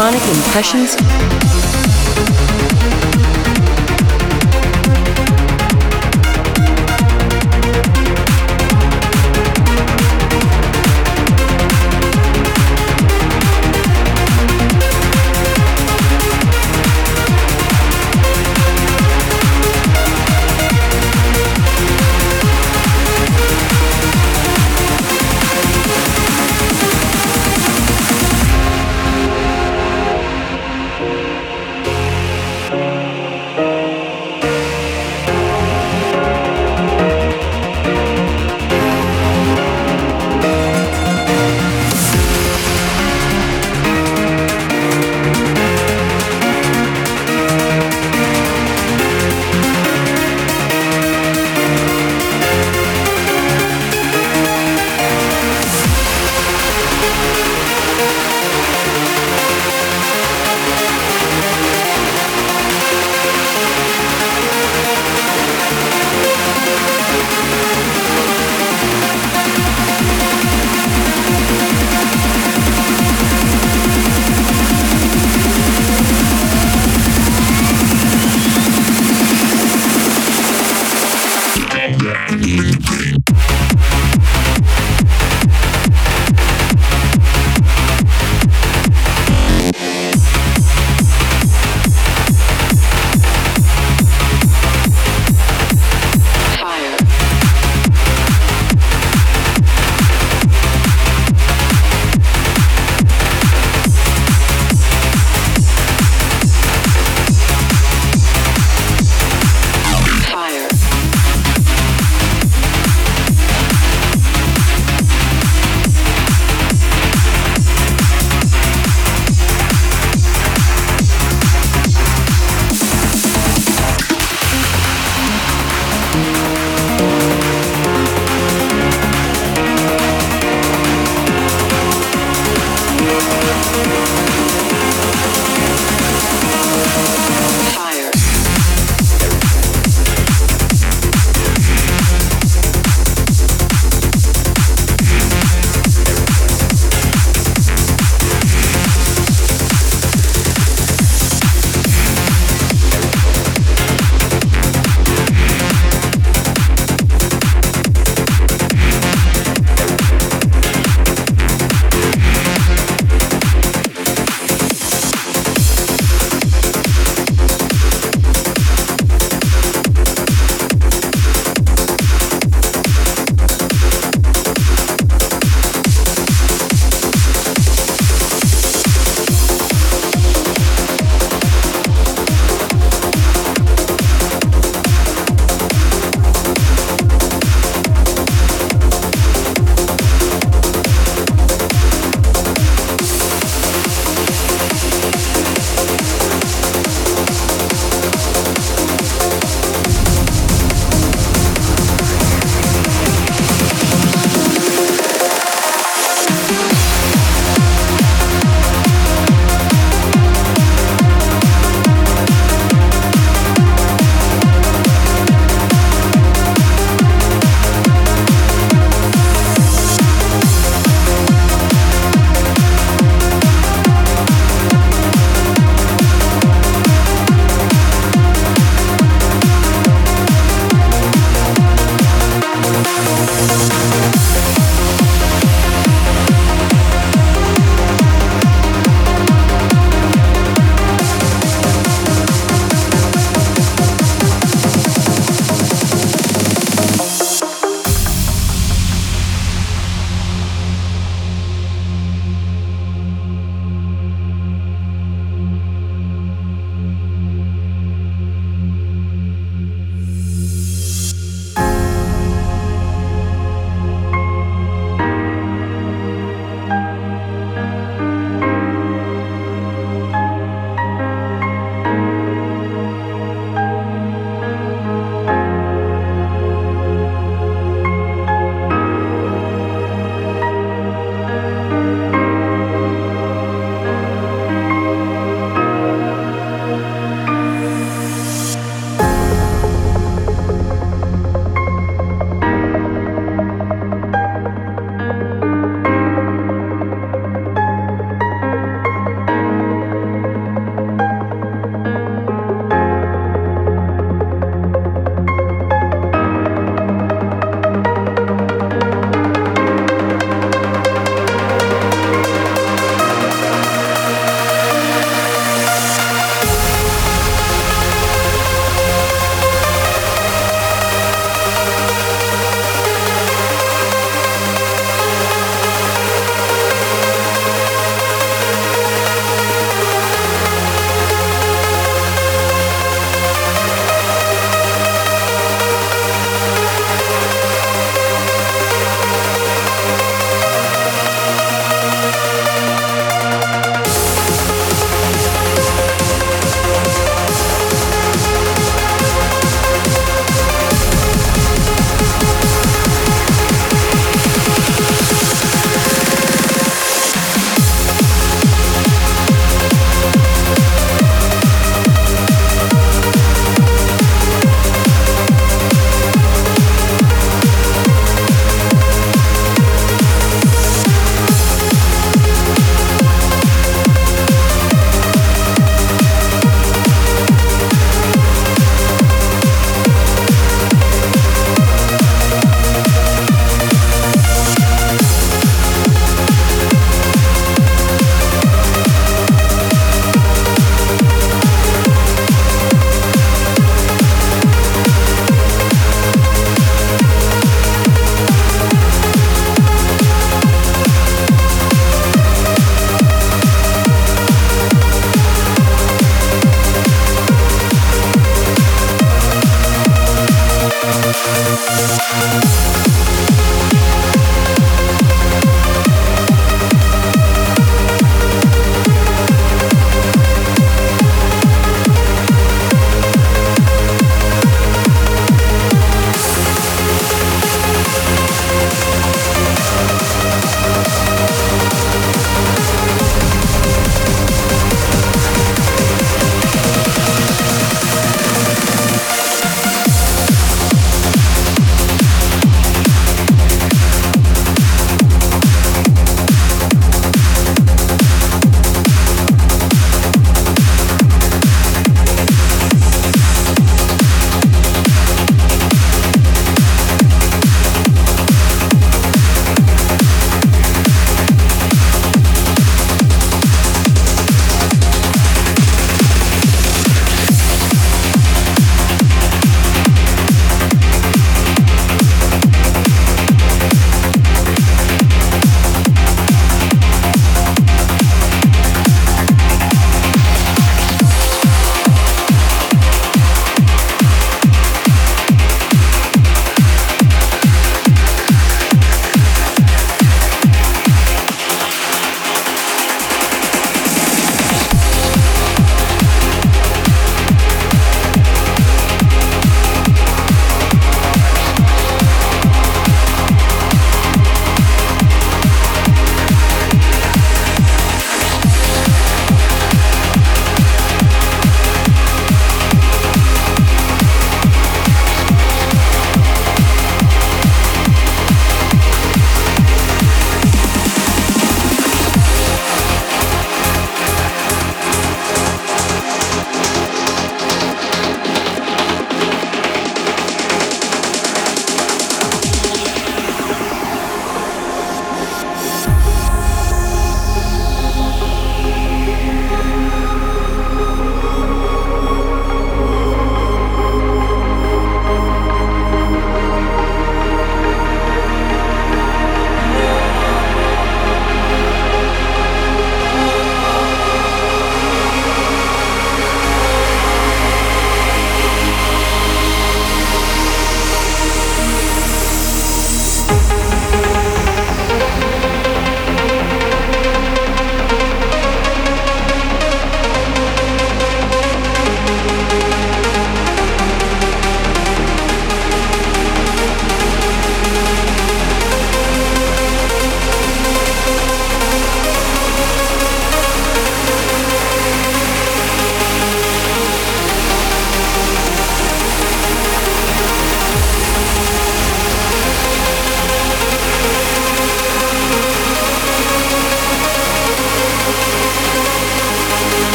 Electronic Impressions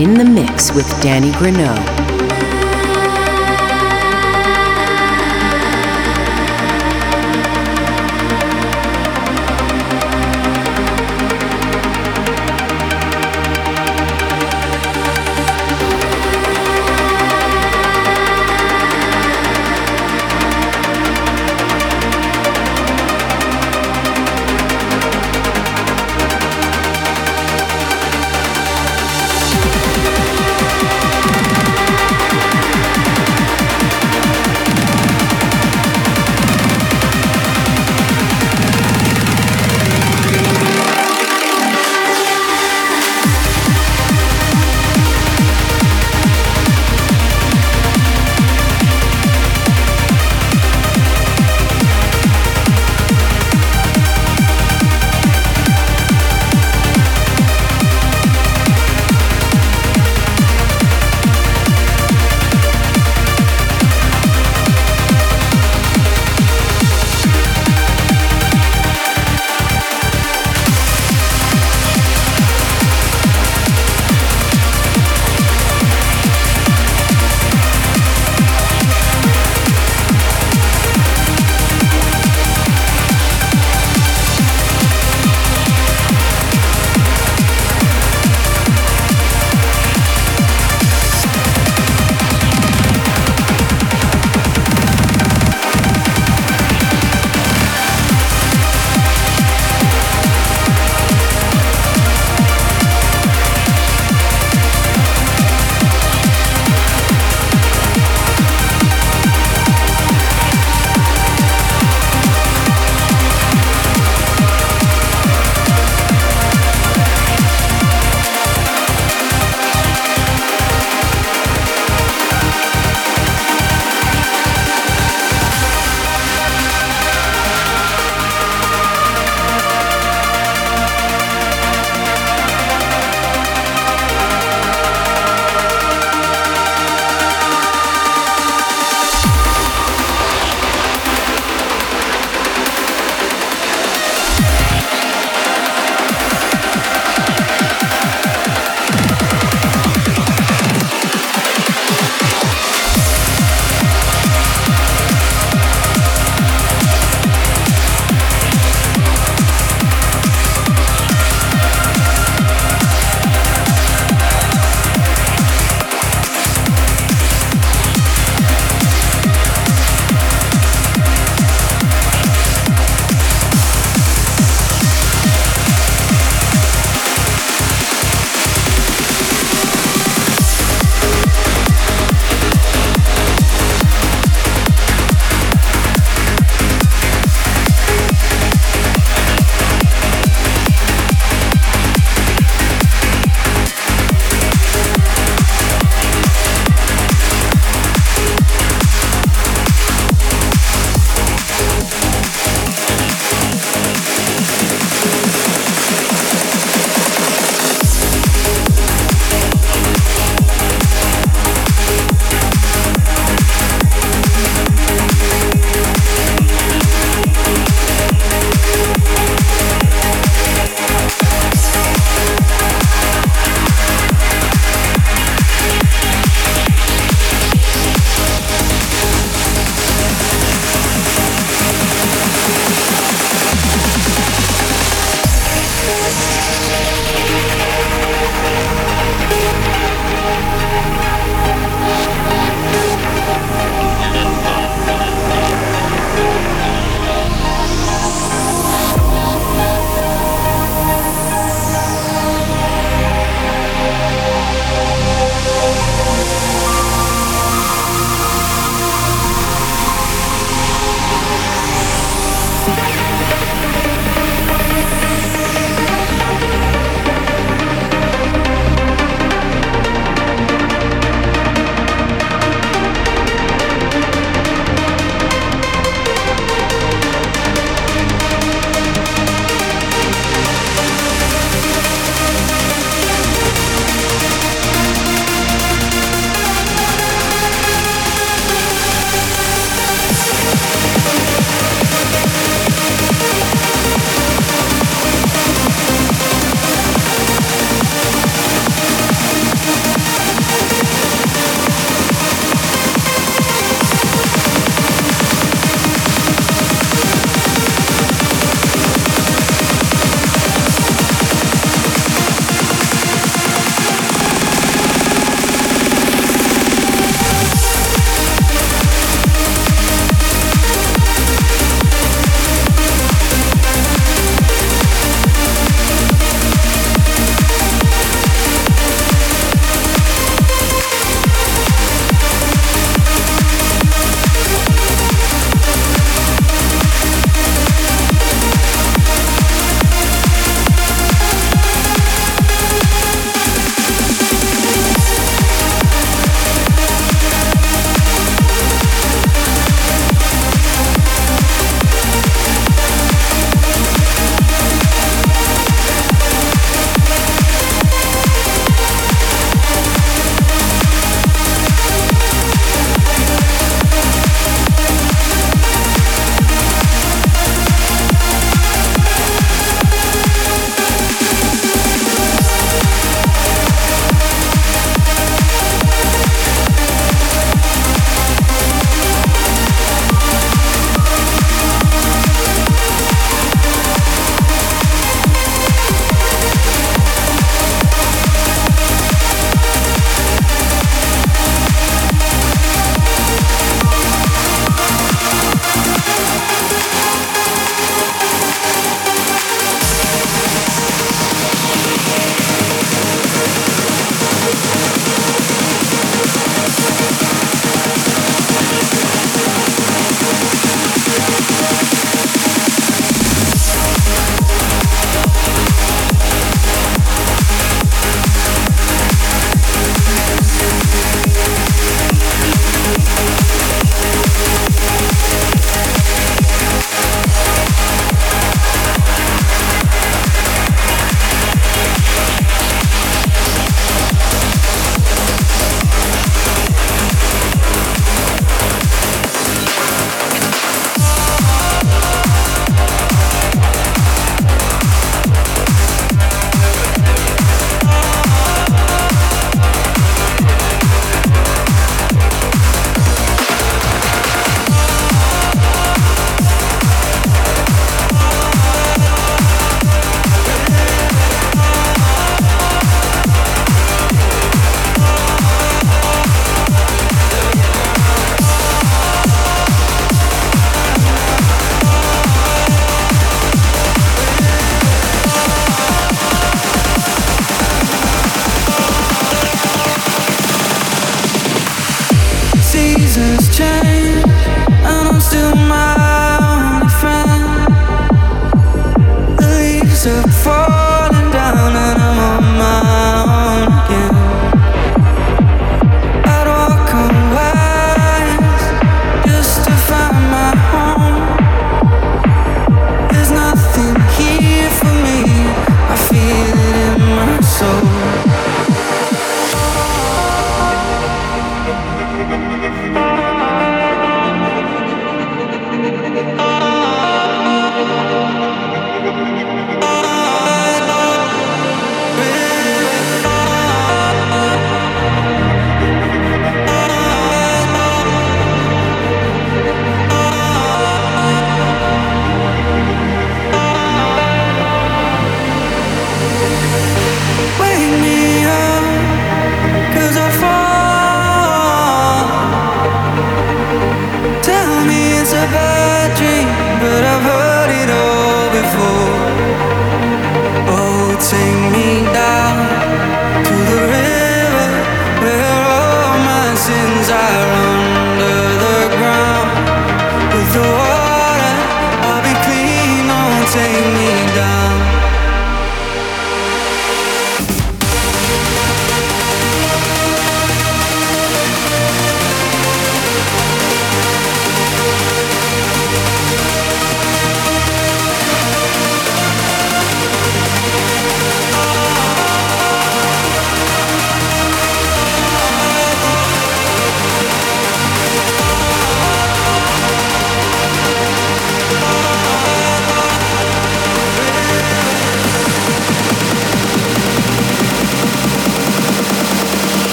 In the mix with Danny Grunow.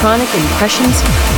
Electronic Impressions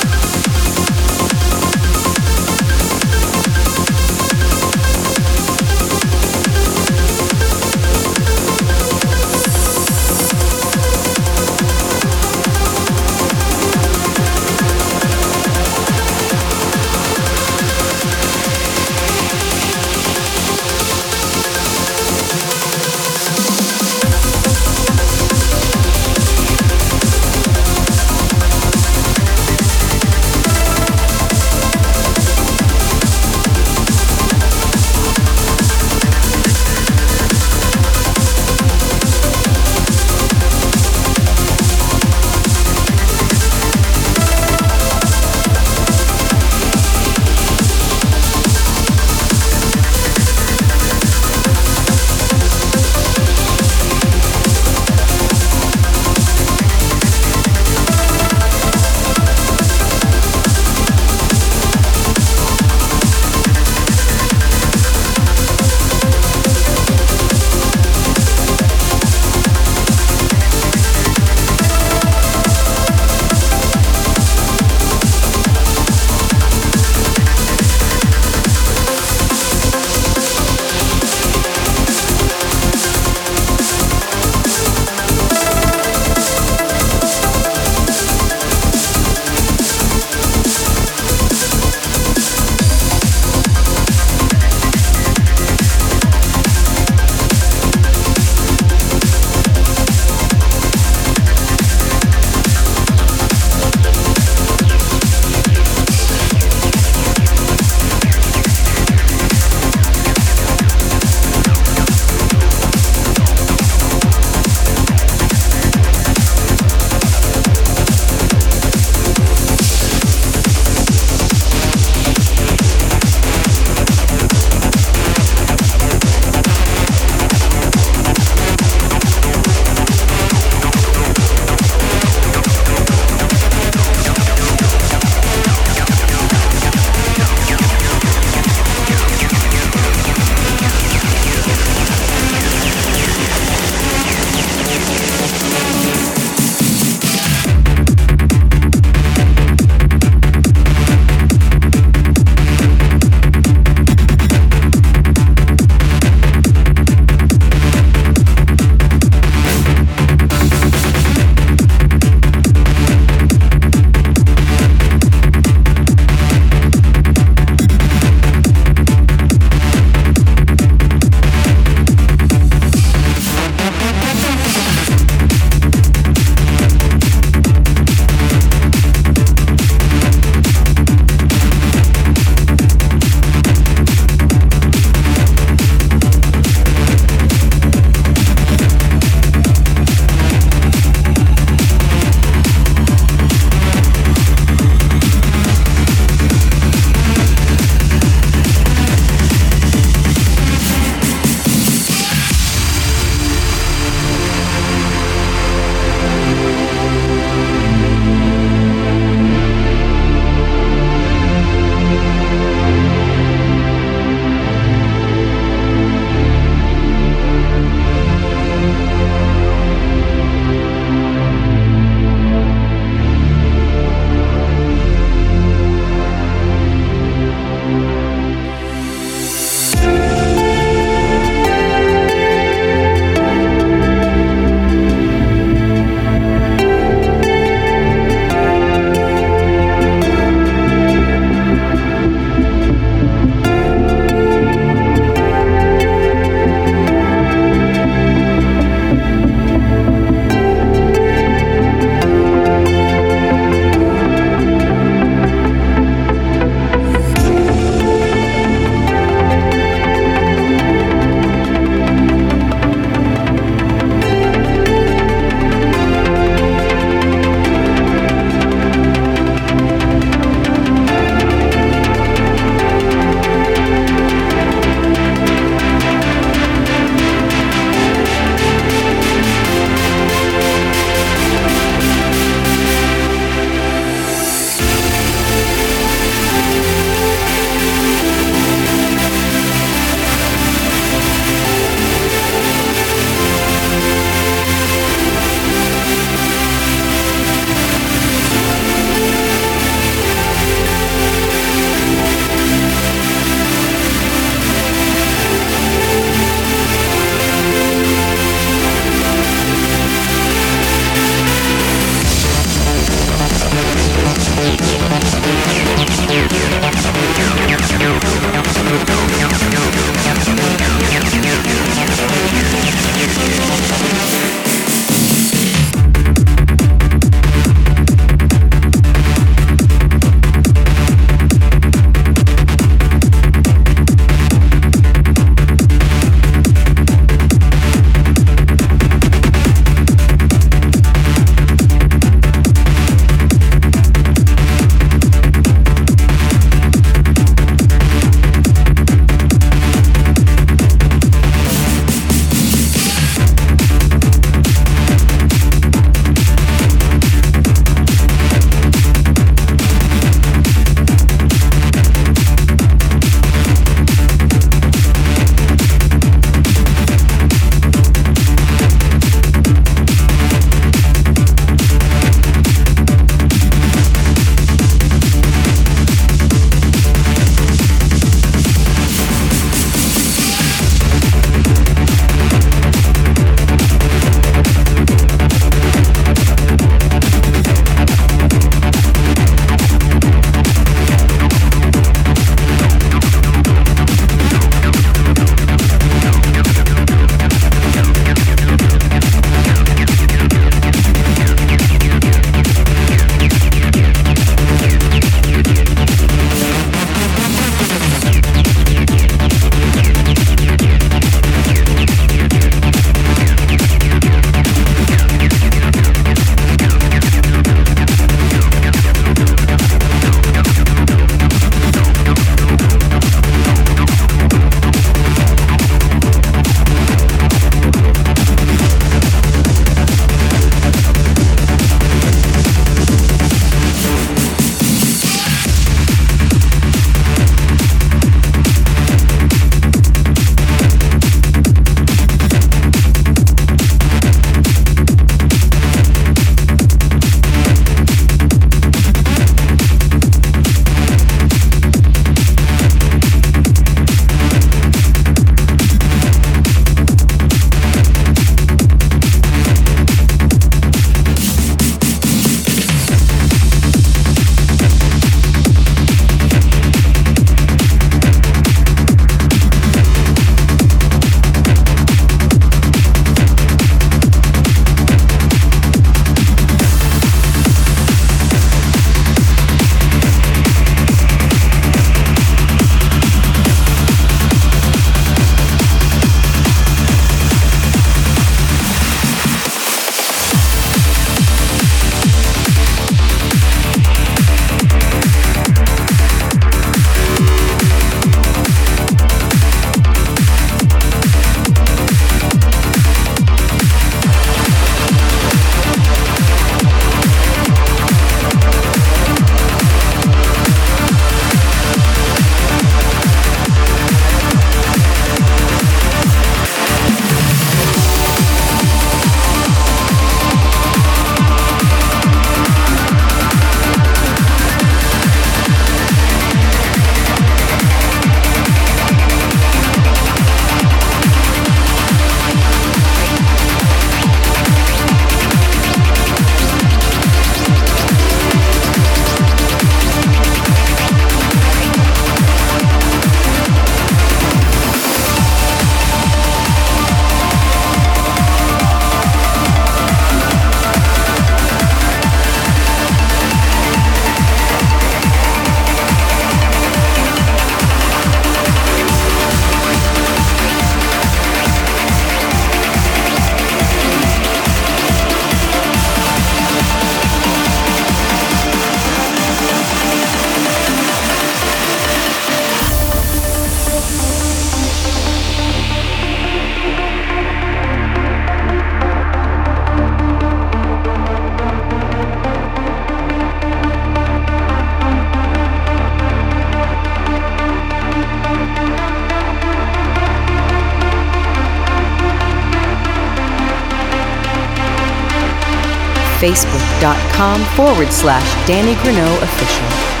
facebook.com forward slash Danny Grunow Official.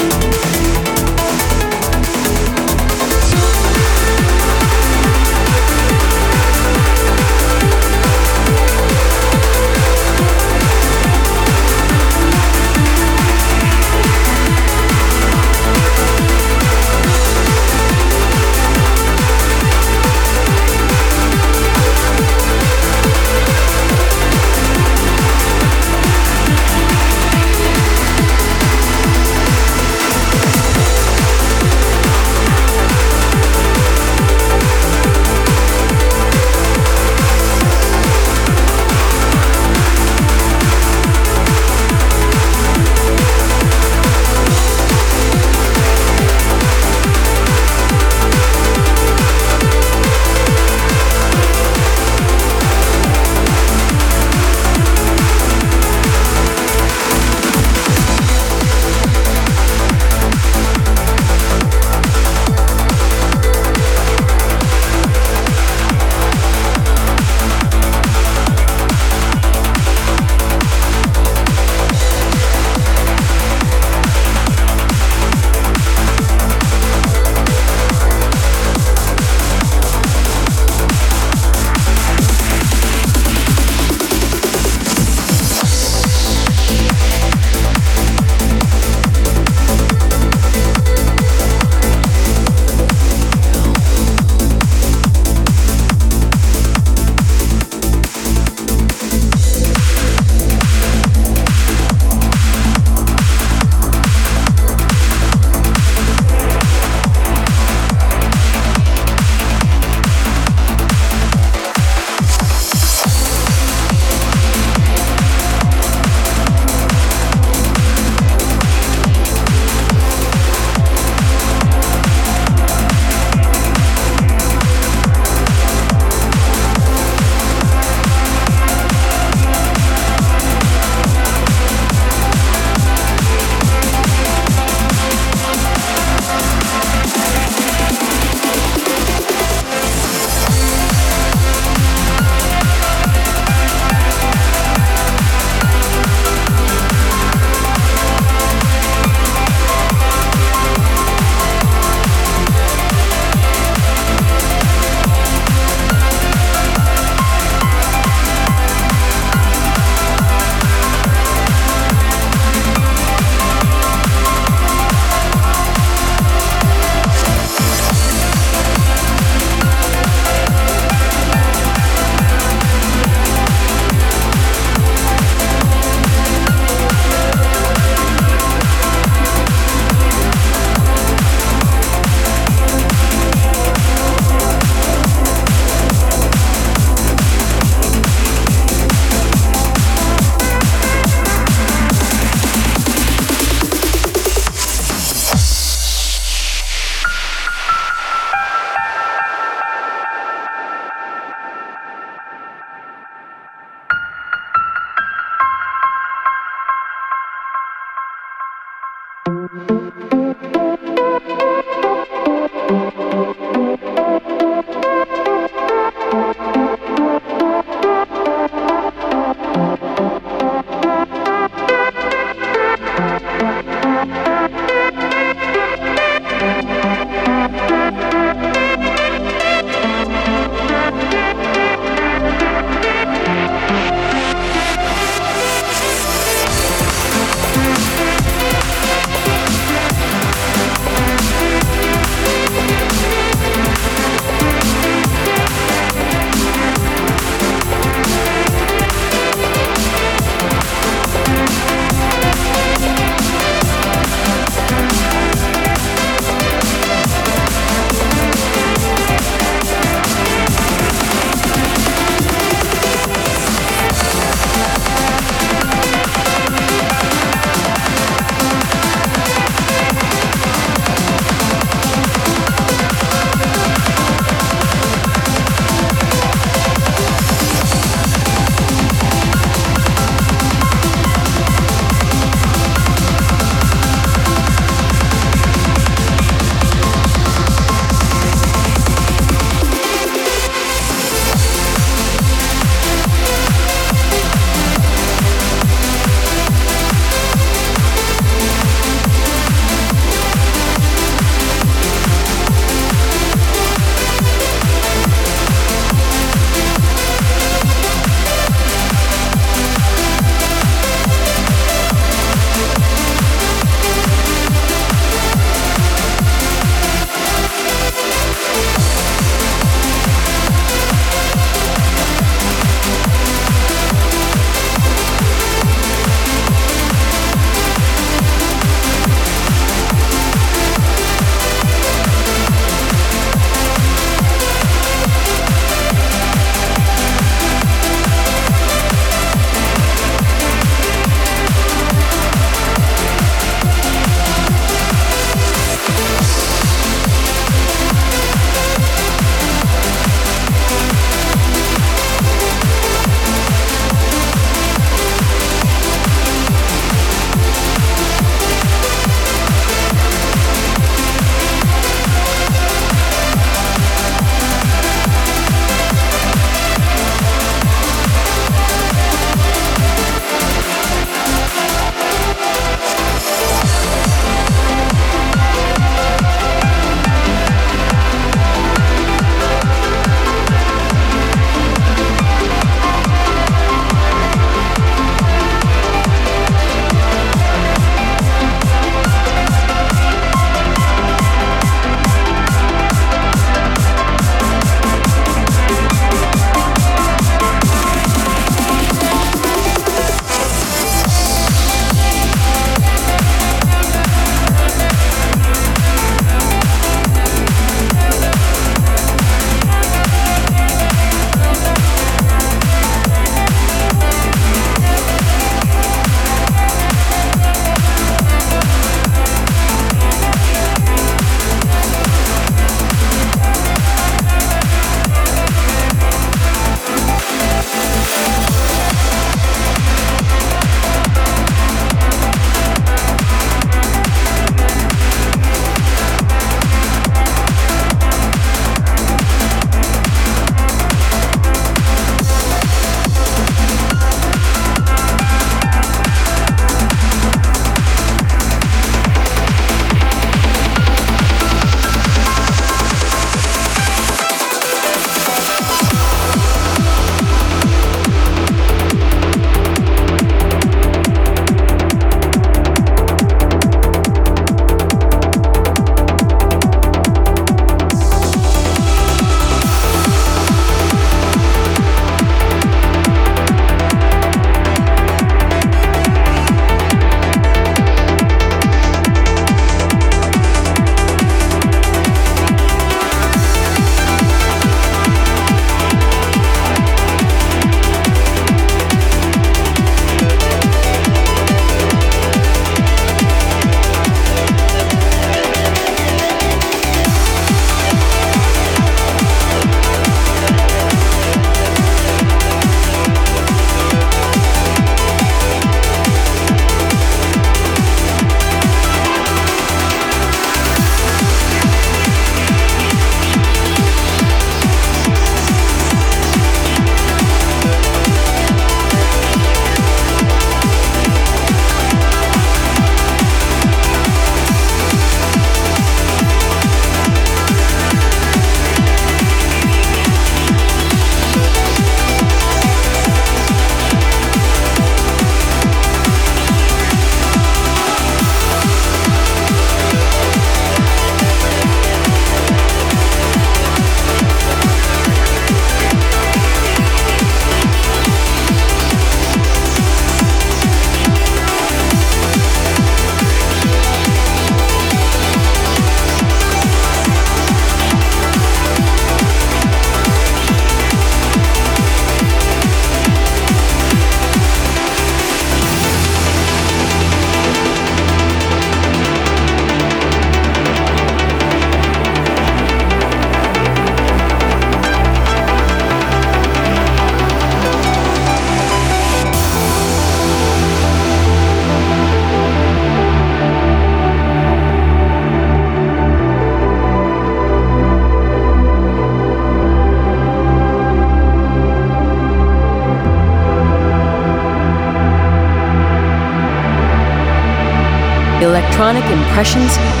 Impressions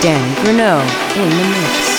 Danny Grunow in the mix.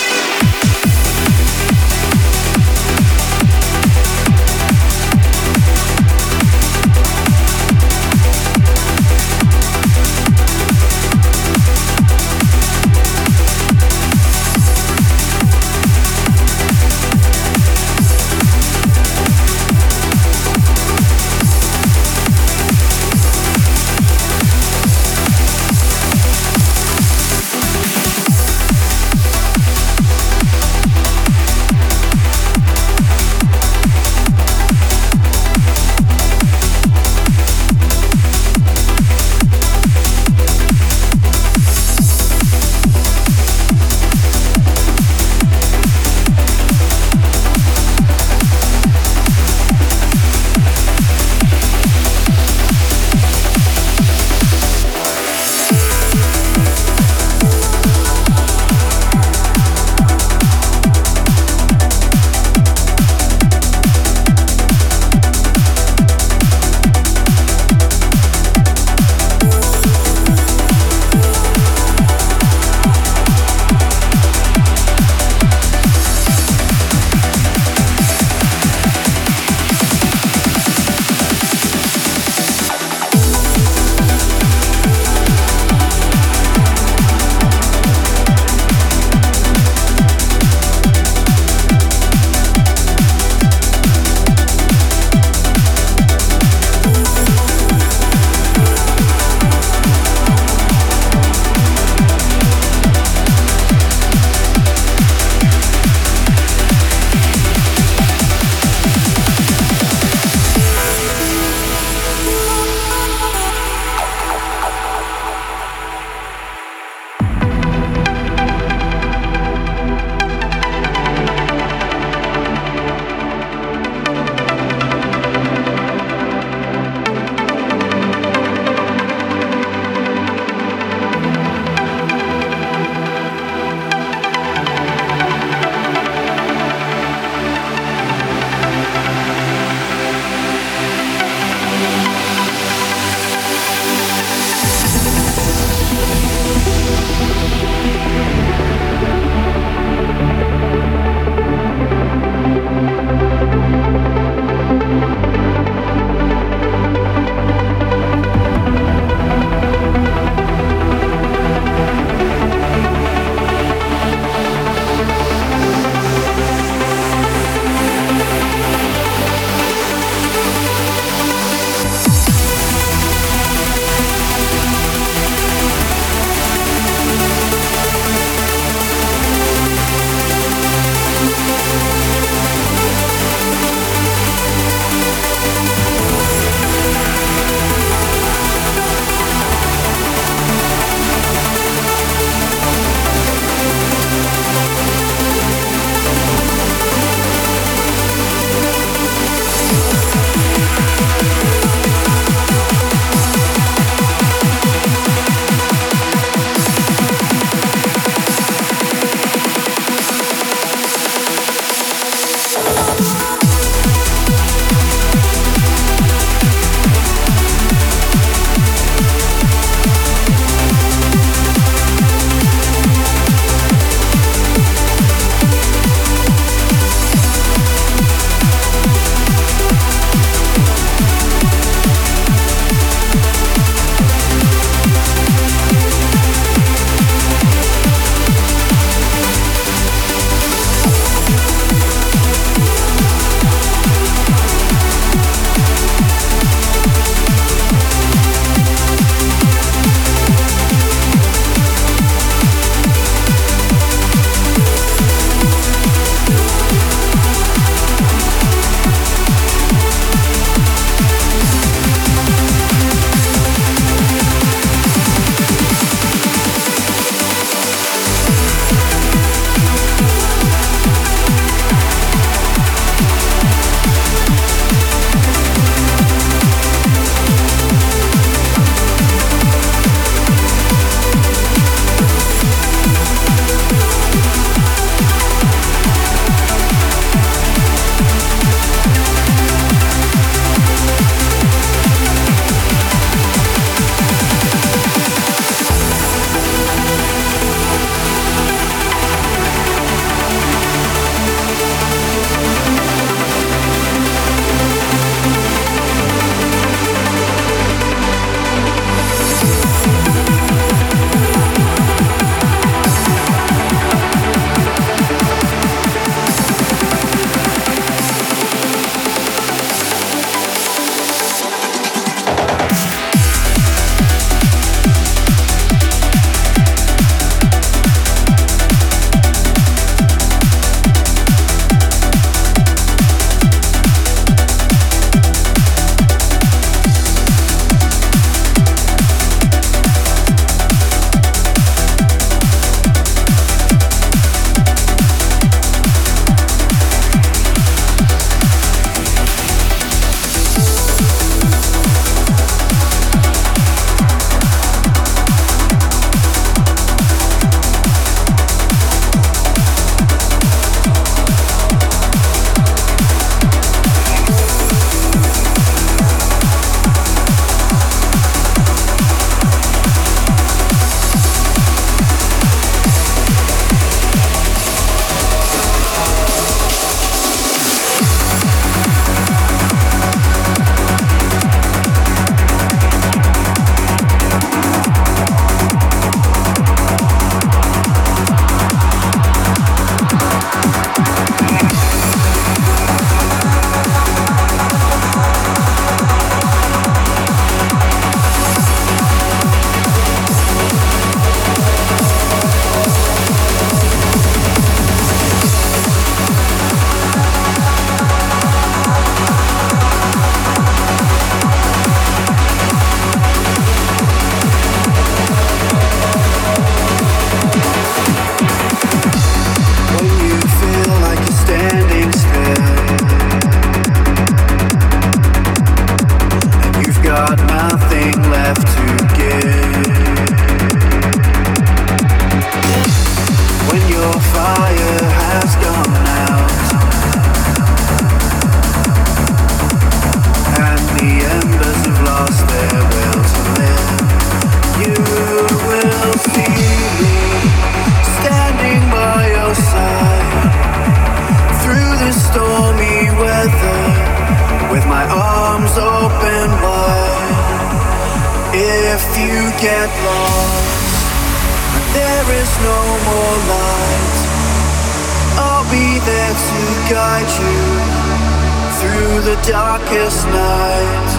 The darkest night.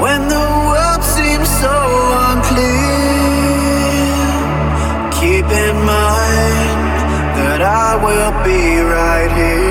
When the world seems so unclear, keep in mind that I will be right here.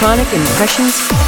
Electronic Impressions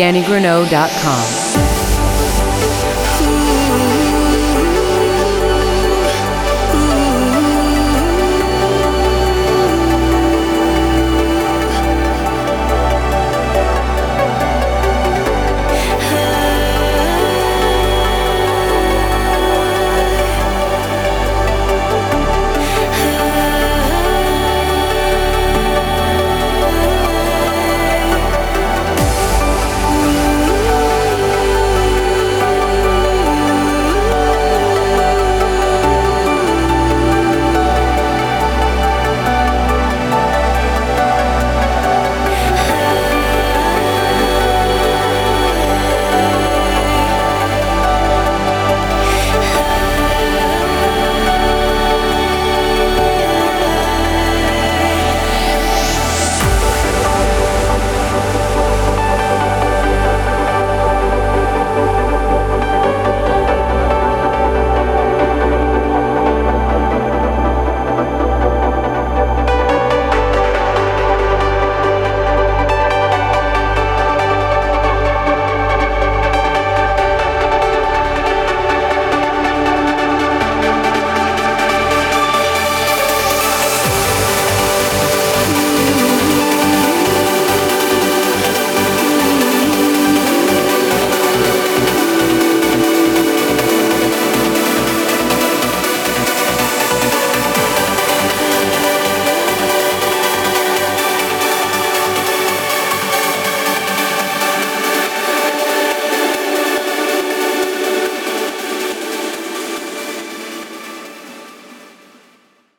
DannyGrunow.com.